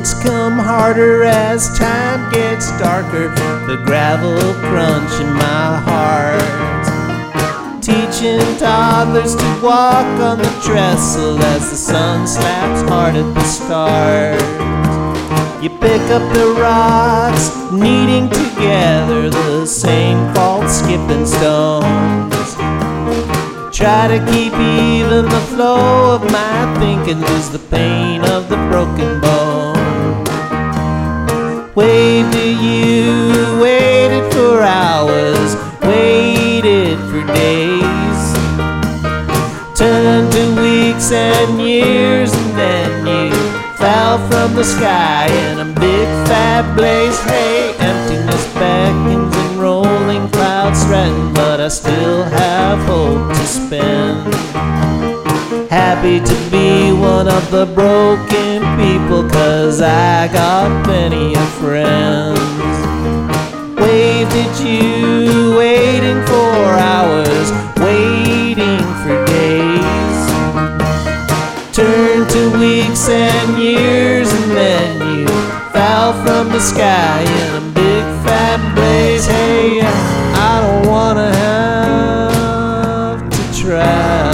words come harder as time gets darker. The gravel crunch in my heart. Teaching toddlers to walk on the trestle as the sun slaps hard at the start. You pick up the rocks, kneading together the same fault skipping stones. Try to keep even the flow of my thinking, lose the pain of the broken bone. To you, waited for hours, waited for days. Turned to weeks and years, and then you fell from the sky in a big fat blaze. Hey, emptiness beckons and rolling clouds threaten, but I still have hope to spend. Happy to be one of the broken people, cause I got plenty of friends. Waved at you, waiting for hours, waiting for days. Turned to weeks and years, and then you fell from the sky in a big fat blaze. Hey, I don't wanna have to travel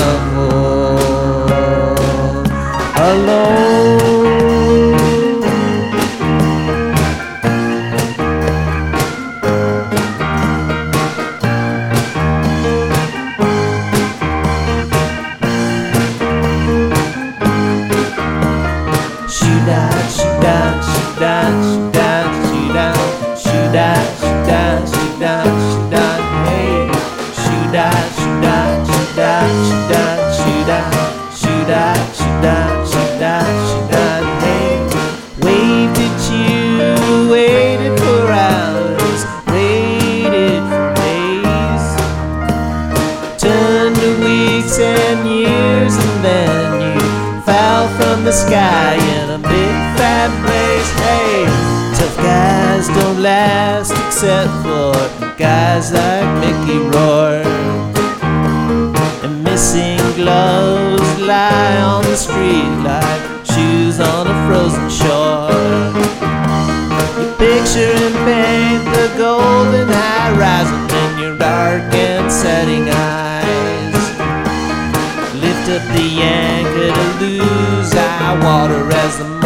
the week and years and then you fall from the sky in a big fat blaze. Hey, tough guys don't last except for guys like Mickey Rourke. Like shoes on a frozen shore. You picture and paint the golden horizon in your dark and setting eyes. Lift up the anchor to lose eye water as the